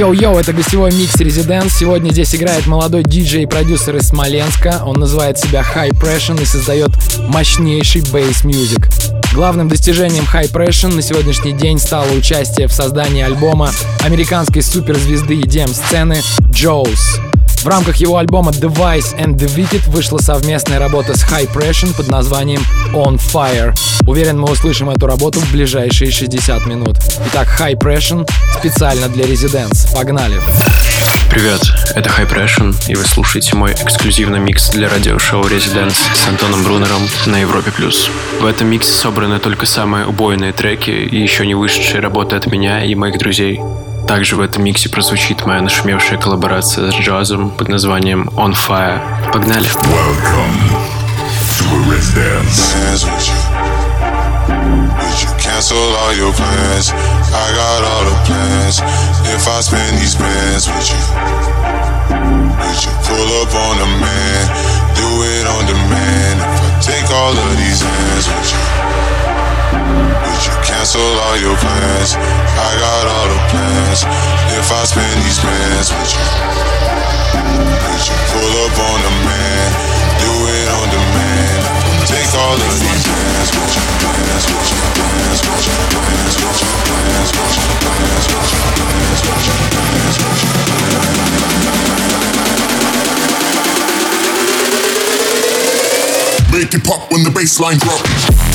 Йоу-йоу, это гостевой микс Residence. Сегодня здесь играет молодой диджей и продюсер из Смоленска. Он называет себя High Pression и создает мощнейший бейс-мьюзик. Главным достижением High Pression на сегодняшний день стало участие в создании альбома американской суперзвезды EDM-сцены Джоус. В рамках его альбома Device and The Wicked вышла совместная работа с High Pression под названием On Fire. Уверен, мы услышим эту работу в ближайшие 60 минут. Итак, High Pression специально для Residents. Погнали! Привет, это High Pression, и вы слушаете мой эксклюзивный микс для радиошоу Residents с Антоном Брунером на Европе+. плюс. В этом миксе собраны только самые убойные треки и еще не вышедшие работы от меня и моих друзей. Также в этом миксе прозвучит моя нашумевшая коллаборация с джазом под названием On Fire. Погнали! Plans cancel all your plans? I got all the plans. If I spend these bands with you, would you pull up on the man? Do it on demand. If I take all of these hands with you, would you cancel all your plans? I got all plans. If I spend these bands with you, would you pull up on the man? Do it on demand. Take all of these hands with you, hands with you, hands with you, hands with you, hands with you, hands with you, hands with you, hands with you. Make it pop when the bass line drop.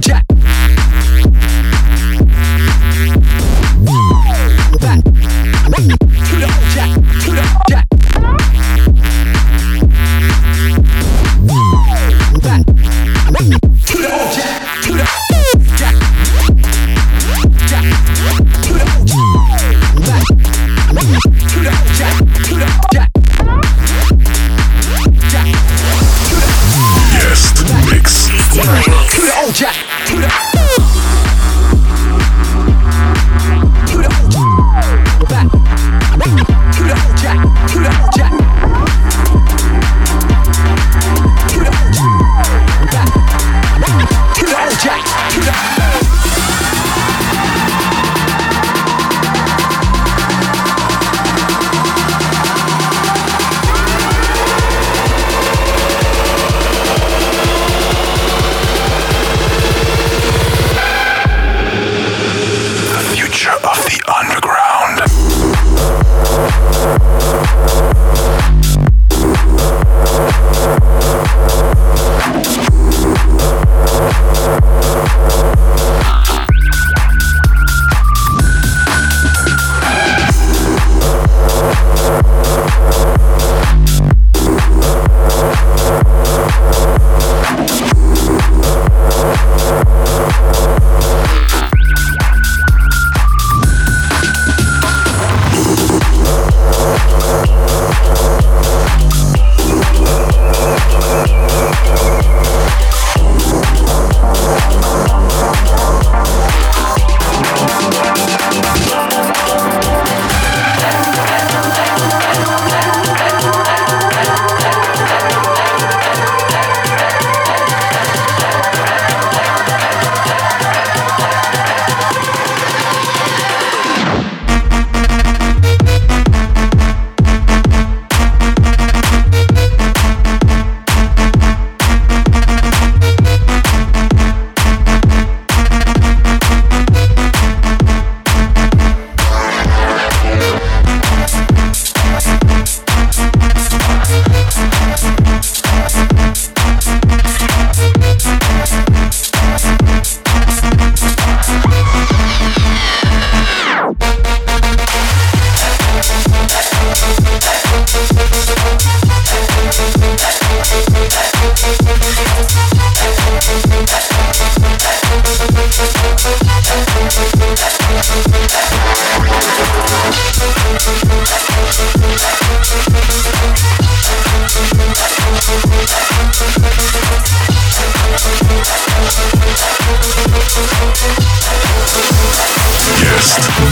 Jack.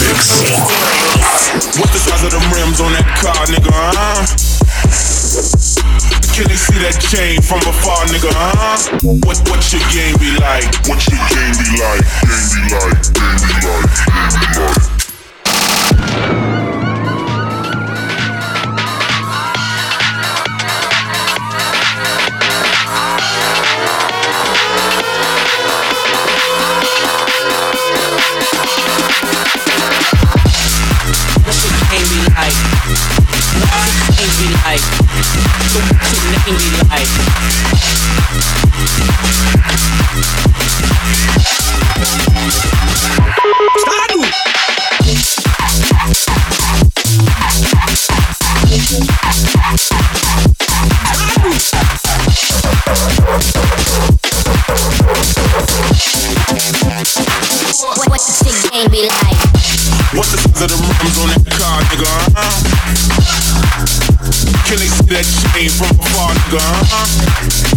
Mix. What's the size of the rims on that car, nigga? Huh? Can they see that chain from afar, nigga? Huh? What what your game be like? What your game be like? Game be like? Game be like? Game be like? That chain from afar, nigga? Huh?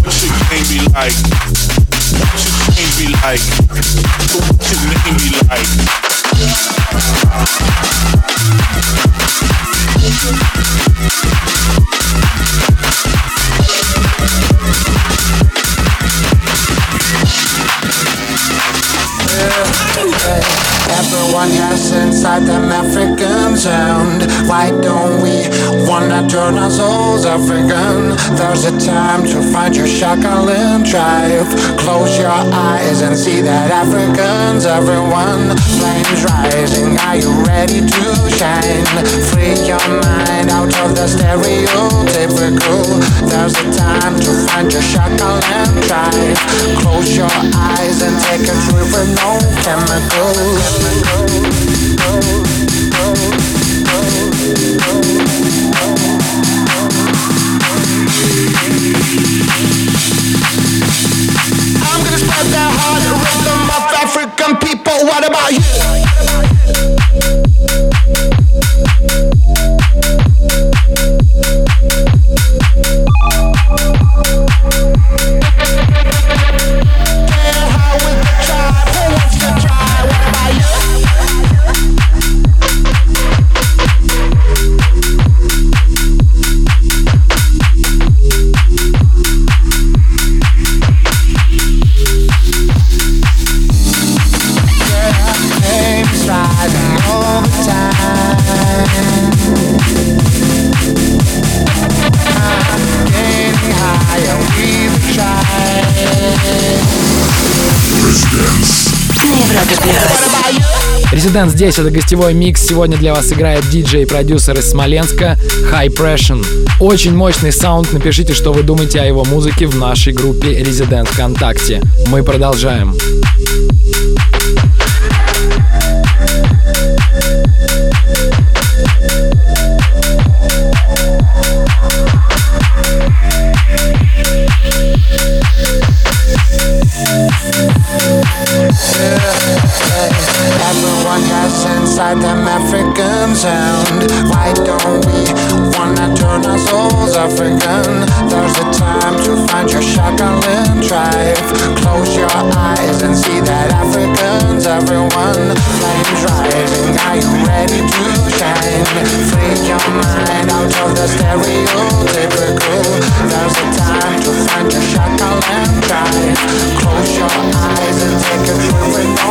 What your game be like? Be like? What your name be like? Everyone has inside them African sound. Why don't we wanna turn our souls African? There's a time to find your Shakalin tribe. Close your eyes and see that Africans, everyone. Flames rising, are you ready to shine? Free your mind out of the stereotypical. There's a time to find your Shakalin tribe. Close your eyes and take a trip with no chemicals. I'm gonna spread that hard rhythm of African people. What about you? Резидент здесь, это гостевой микс. Сегодня для вас играет диджей и продюсер из Смоленска High Pression. Очень мощный саунд. Напишите, что вы думаете о его музыке в нашей группе Резидент ВКонтакте. Мы продолжаем. Everyone has inside them African sound. Why don't we wanna turn our souls African? There's a time to find your Shakalin tribe. Close your eyes and see that Africans, everyone, flames rising. Are you ready to shine? Free your mind out of the stereotypical. There's a time to find your Shakalin tribe. Close your eyes and take a trip with no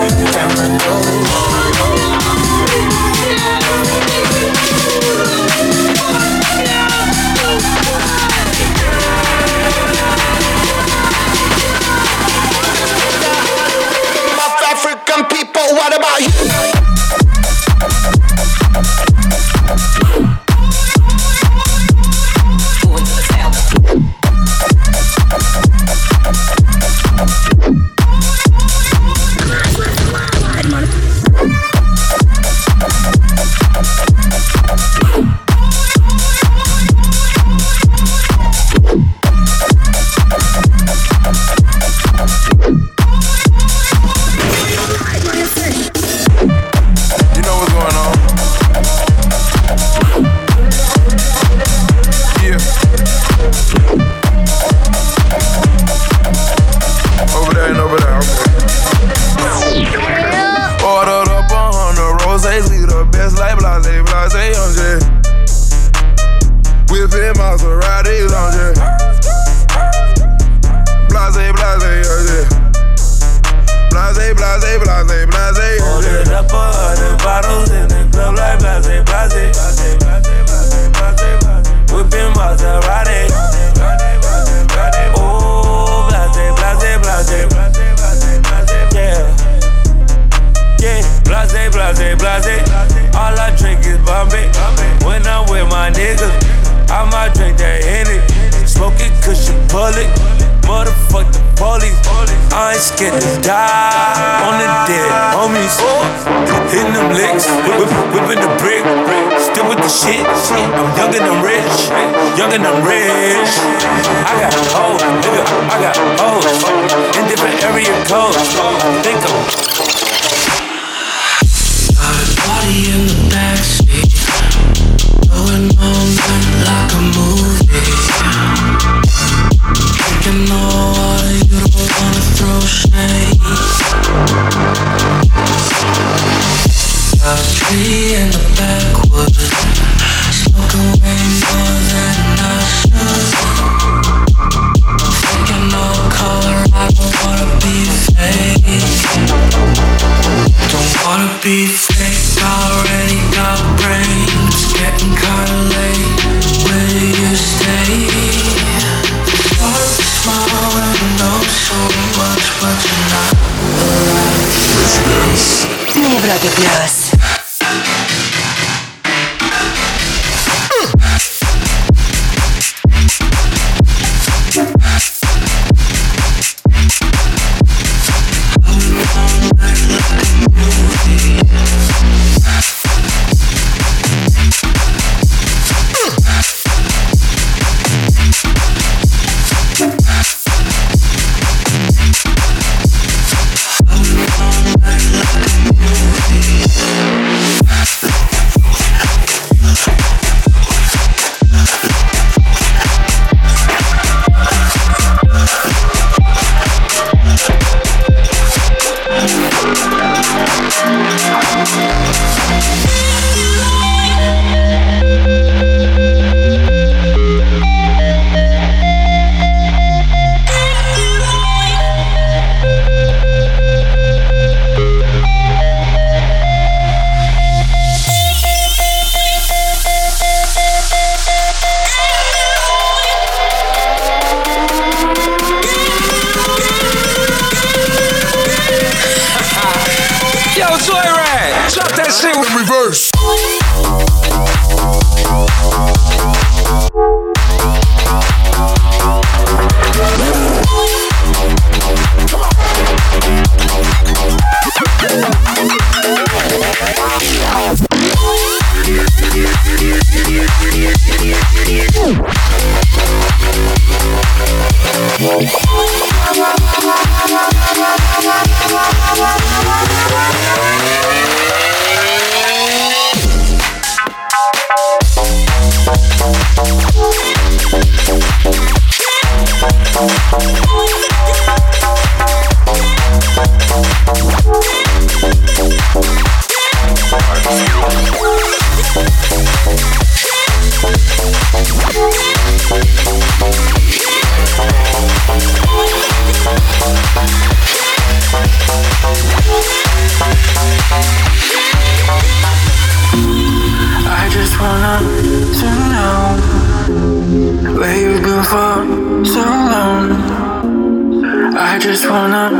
just wanna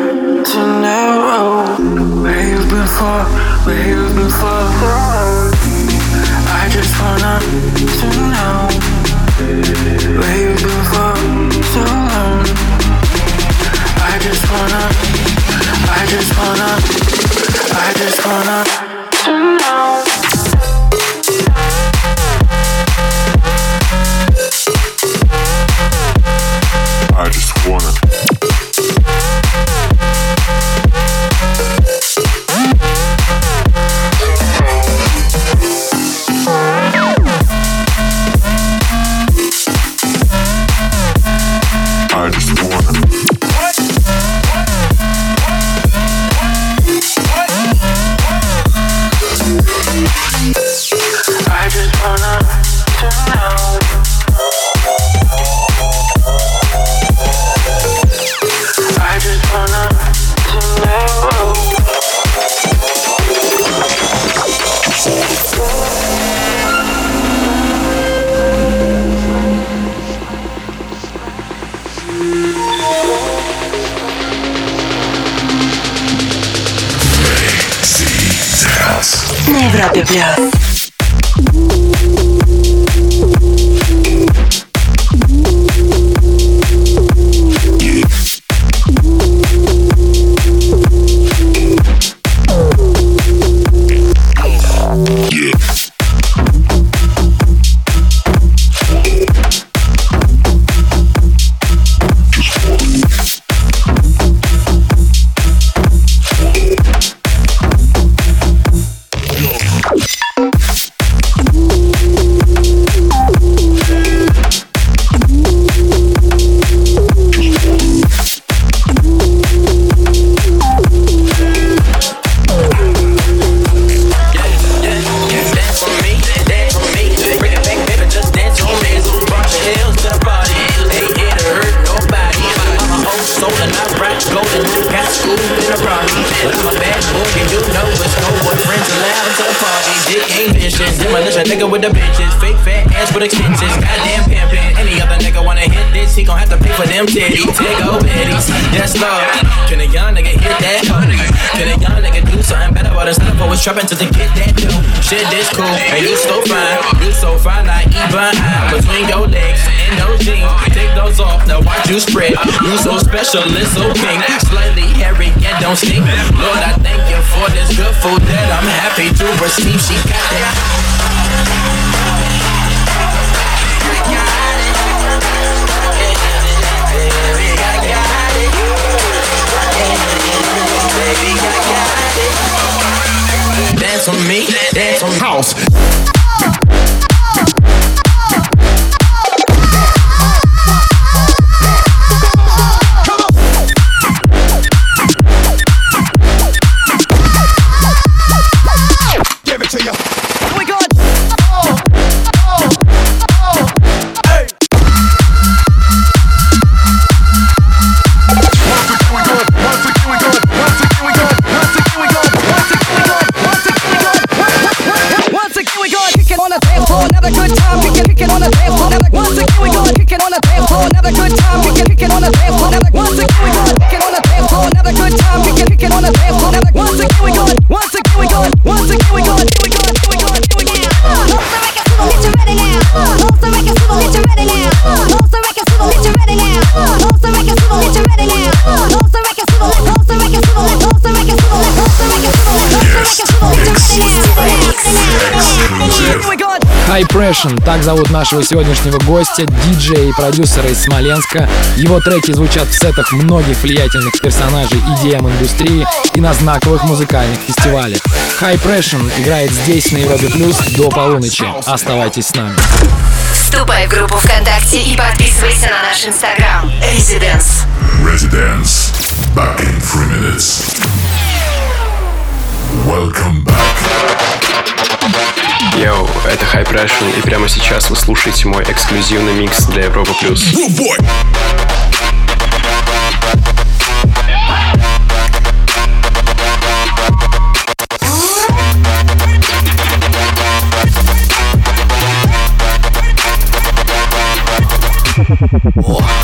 to know where you've been for, where you've been for. I just wanna to know where you've been for so long. I just wanna, I just wanna, I just wanna to know. I just wanna Yeah. specialist, so pink. Slightly hairy and don't stink. Lord, I thank you for this good food that I'm happy to receive. She got that. Dance on me, dance on house. Vibration. Так зовут нашего сегодняшнего гостя, диджея и продюсера из Смоленска. Его треки звучат в сетах многих влиятельных персонажей EDM-индустрии эм и на знаковых музыкальных фестивалях. High Pressure играет здесь, на Европе Плюс, до полуночи. Оставайтесь с нами. Вступай в группу ВКонтакте и подписывайся на наш Инстаграм. Residence. Residence. Back in three minutes. это Hype Russian, и прямо сейчас вы слушаете мой эксклюзивный микс для Европы+. плюс. Whoa.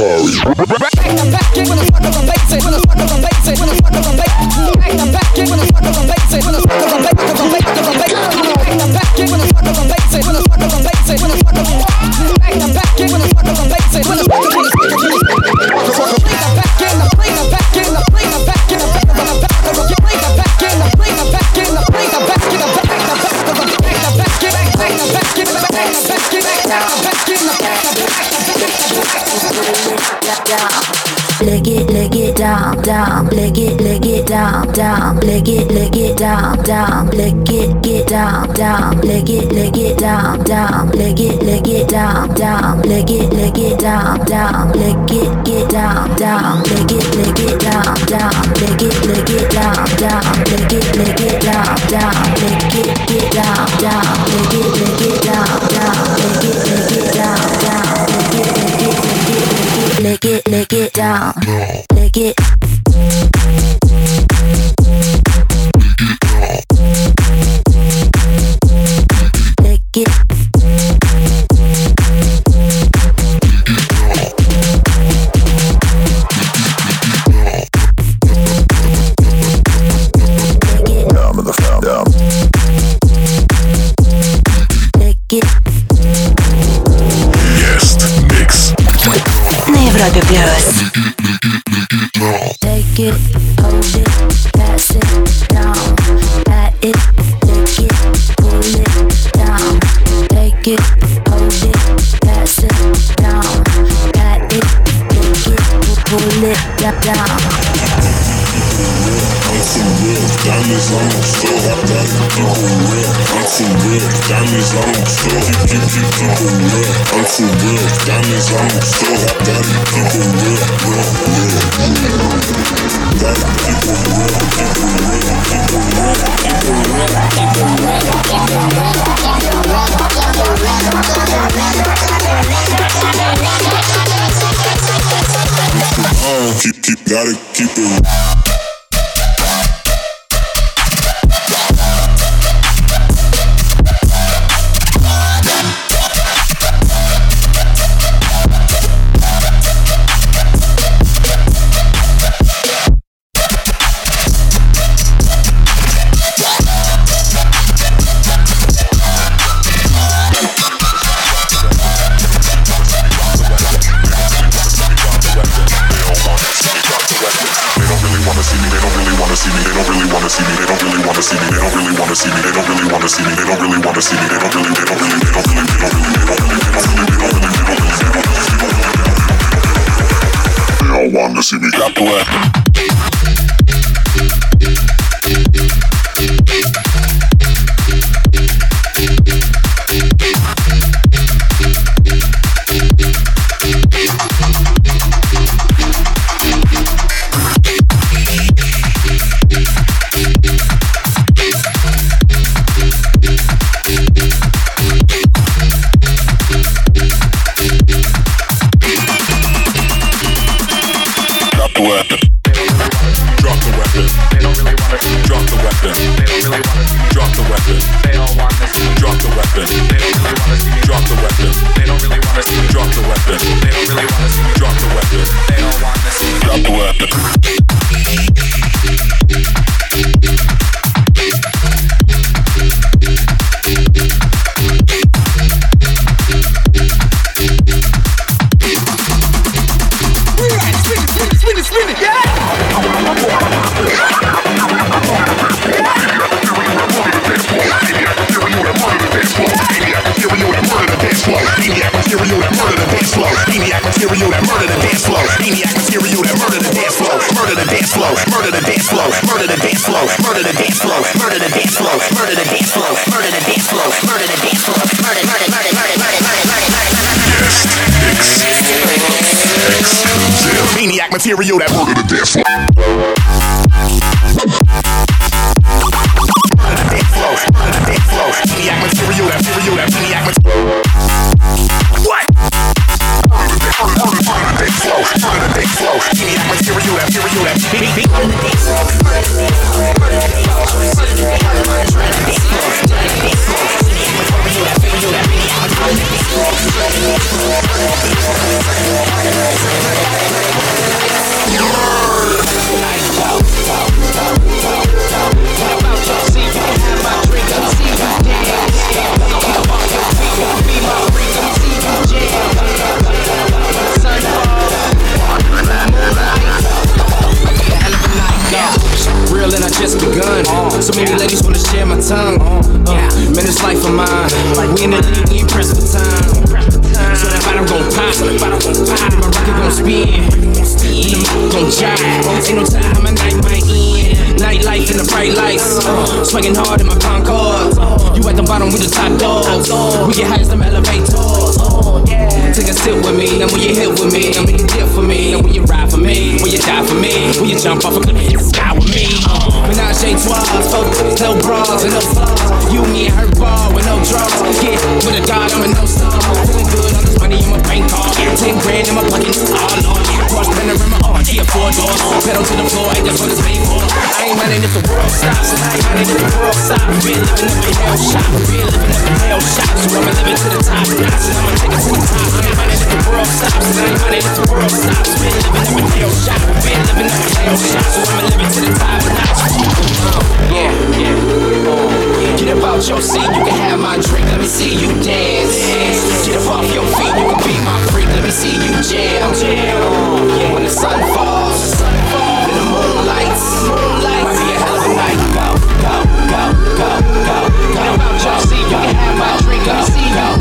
Ari lick it, lick it down, down, lick it, lick it down, down, lick it, get down, down, lick it, lick it down, down, lick it, lick it down, down, lick it, lick it down, down, lick it, get down, down, lick it, lick it down, down, lick it, lick it down, down, lick it, lick it down, down, lick it, get down, down, lick it, lick it down, down, lick it, lick it down, down, lick it, lick it, lick it, lick it, lick it down, lick it. Take it, hold it, pass it down. Pat it, real. Diamonds on the floor. I got it. Keep it real. I'm too real. Diamonds on the floor. Keep, keep, keep, keep it real. I'm too real. Diamonds on the floor. I got it. Keep it real, real, real. Got it. Keep it real. Keep it real. Keep it real. Keep it real. Keep it real. Keep, keep, gotta keep it material that Uh, Man, this life of mine. We in the league, we ain't pressed for time. So that bottom gon' pop, my record gon' spin, the mic gon' jive. Ain't no time, my night might end. Nightlife in the bright lights, uh, swinging hard in my Concorde. Uh, you at the bottom with the top dogs. We get high as them elevators. Uh, Take a sip with me, then when you hit with me, then when you dip for me, then when you ride for me, when you die for me, when you jump off a cliff sky with me. Menage a trois, folks, no bras and no flaws. You, me, and her ball with no drugs. Yeah, with a dog, I'm a no star. Feeling good on this money in my bank card. Ten grand in my pocket, all Lord. Cross panorama, oh, yeah, four doors. Pedal to the floor, ain't that's what it's made for. I ain't minding if the world stops, I ain't minding if the world stops. Been living up a hell shot, been living up a hell shot. So I'ma live it to the top notch, and I'ma take it to the top. I ain't minding if the world stops, I ain't minding if the world stops. Been living up a hell shot, been living up a hell shot. So I'ma live it to the top notch. Uh. Get up out your seat, you can have my drink. Let me see you dance. Get up off your feet, you can be my freak. Let me see you jam. Yeah, when the sun falls, the moon lights, a night. Get up your seat, you can have my drink. Let me see you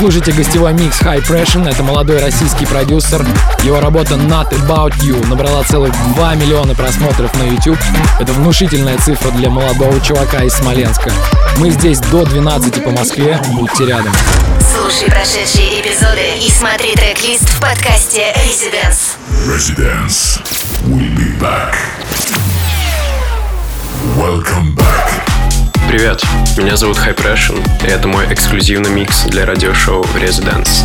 слушаете гостевой микс High Pressure. Это молодой российский продюсер. Его работа Not About You набрала целых 2 миллиона просмотров на YouTube. Это внушительная цифра для молодого чувака из Смоленска. Мы здесь до 12 по Москве. Будьте рядом. Слушай прошедшие эпизоды и смотри трек-лист в подкасте Residence. Residence. We'll be back. Welcome back. Привет, меня зовут Pressure, и это мой эксклюзивный микс для радиошоу Residence.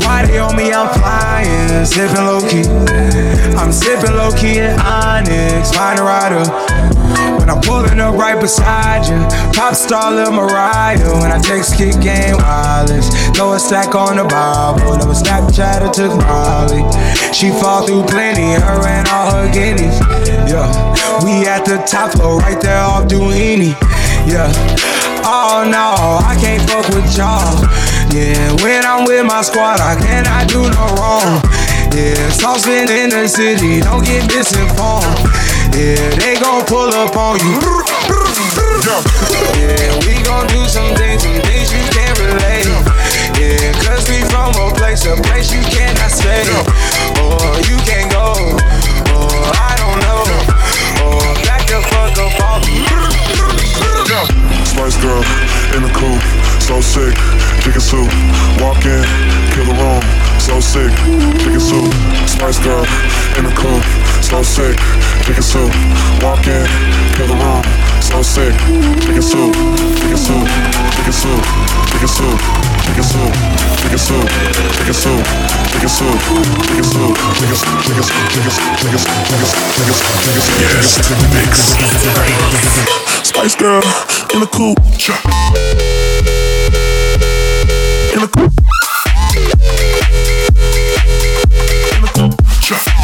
Why they on me? I'm flying, sipping low key. I'm sipping low key in Onyx, find a rider. When I'm pulling up right beside you, pop star Lil Mariah. When I text kick game wireless, throw a stack on the Bible. Never Snapchat or took Molly. She fall through plenty, her and all her guineas. Yeah, we at the top floor, right there off Duini. Yeah. Oh no, I can't fuck with y'all. Yeah, when I'm with my squad, I cannot do no wrong. Yeah, saucepan in the city, don't get misinformed. Yeah, they gon' pull up on you. Yeah, we gon' do some things, some things you can't relate. Yeah, cause we from a place, a place you cannot stay. Or you can't go. Or I don't know. Or back the fuck up off. Spice girl in the coupe, so sick. Chicken soup, walk in, kill the room, so sick. Chicken soup, Spice girl in the coupe, so sick. Chicken soup, walk in, kill the room, so sick. Chicken soup, chicken soup, chicken soup, chicken soup, chicken soup, chicken soup, chicken soup, chicken soup, chicken soup, chicken soup, chicken soup, chicken soup, chicken soup, chicken soup, chicken soup, chicken soup, yes, mix. Spice girl in the coupe in the club, In a cool.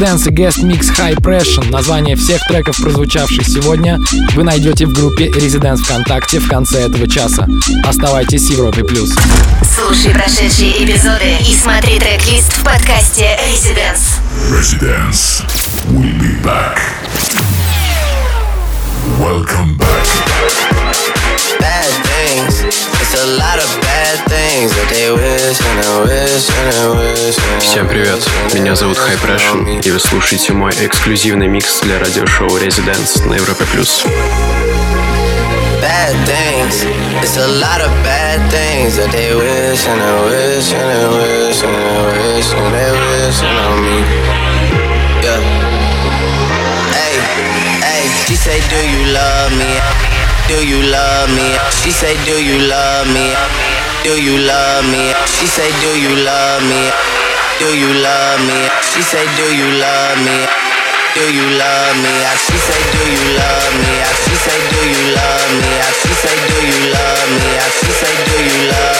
Residence и Guest Mix High Pressure. Название всех треков, прозвучавших сегодня, вы найдете в группе Residence ВКонтакте в конце этого часа. Оставайтесь с Европой плюс. Слушай прошедшие эпизоды и смотри трек-лист в подкасте Residence. Residence. We'll be back. Welcome back. bad things. It's a lot of bad things that they wish and they wish and they wish. and they Всем привет, меня зовут High Pressure, и вы слушаете мой эксклюзивный микс для радиошоу Residence на Европе+. плюс. Bad things. It's a lot of bad things that they wish and they wish and they wish and they wish and they wish on me. Yeah. Hey. She say, Do you love me? Do you love me? She say, Do you love me? Do you love me? She say, Do you love me? Do you love me? She say, Do you love me? Do you love me? She say, Do you love me? She say, Do you love me? She say, Do you love me? She say, Do you love?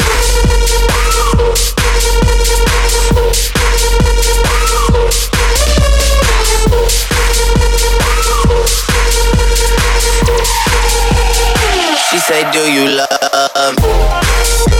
Do you love me?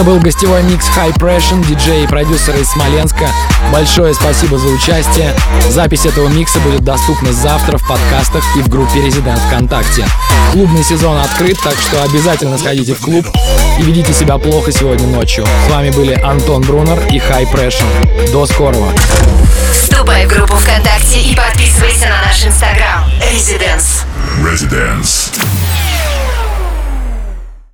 Это был гостевой микс High Pressure, диджей и продюсер из Смоленска. Большое спасибо за участие. Запись этого микса будет доступна завтра в подкастах и в группе Резидент ВКонтакте. Клубный сезон открыт, так что обязательно сходите в клуб и ведите себя плохо сегодня ночью. С вами были Антон Брунер и High Pressure. До скорого. Вступай в группу ВКонтакте и подписывайся на наш инстаграм. Residence. Residence.